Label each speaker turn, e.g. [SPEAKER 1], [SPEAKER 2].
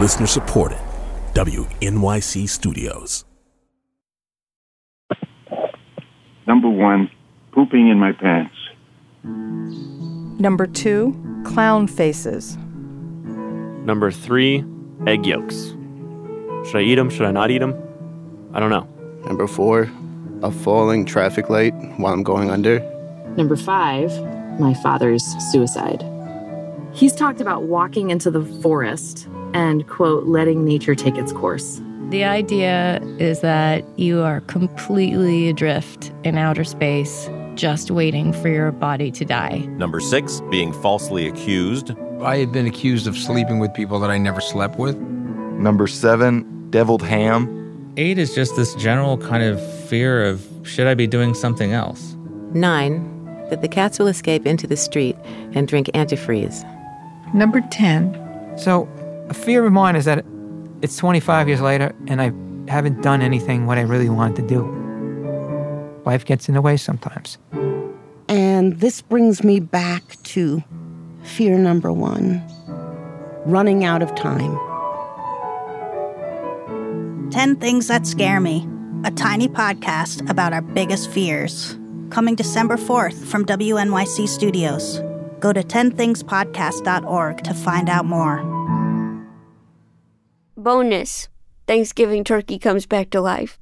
[SPEAKER 1] Listener supported. WNYC Studios.
[SPEAKER 2] Number one, pooping in my pants.
[SPEAKER 3] Number two, clown faces.
[SPEAKER 4] Number three, egg yolks. Should I eat them? Should I not eat them? I don't know.
[SPEAKER 5] Number four, a falling traffic light while I'm going under.
[SPEAKER 6] Number five, my father's suicide. He's talked about walking into the forest and, quote, letting nature take its course.
[SPEAKER 7] The idea is that you are completely adrift in outer space, just waiting for your body to die.
[SPEAKER 8] Number six, being falsely accused.
[SPEAKER 9] I had been accused of sleeping with people that I never slept with.
[SPEAKER 10] Number seven, deviled ham.
[SPEAKER 11] Eight is just this general kind of fear of should I be doing something else?
[SPEAKER 12] Nine, that the cats will escape into the street and drink antifreeze.
[SPEAKER 13] Number 10.
[SPEAKER 14] So, a fear of mine is that it's 25 years later and I haven't done anything what I really wanted to do. Life gets in the way sometimes.
[SPEAKER 15] And this brings me back to fear number one running out of time.
[SPEAKER 16] 10 Things That Scare Me, a tiny podcast about our biggest fears. Coming December 4th from WNYC Studios. Go to 10thingspodcast.org to find out more.
[SPEAKER 17] Bonus Thanksgiving turkey comes back to life.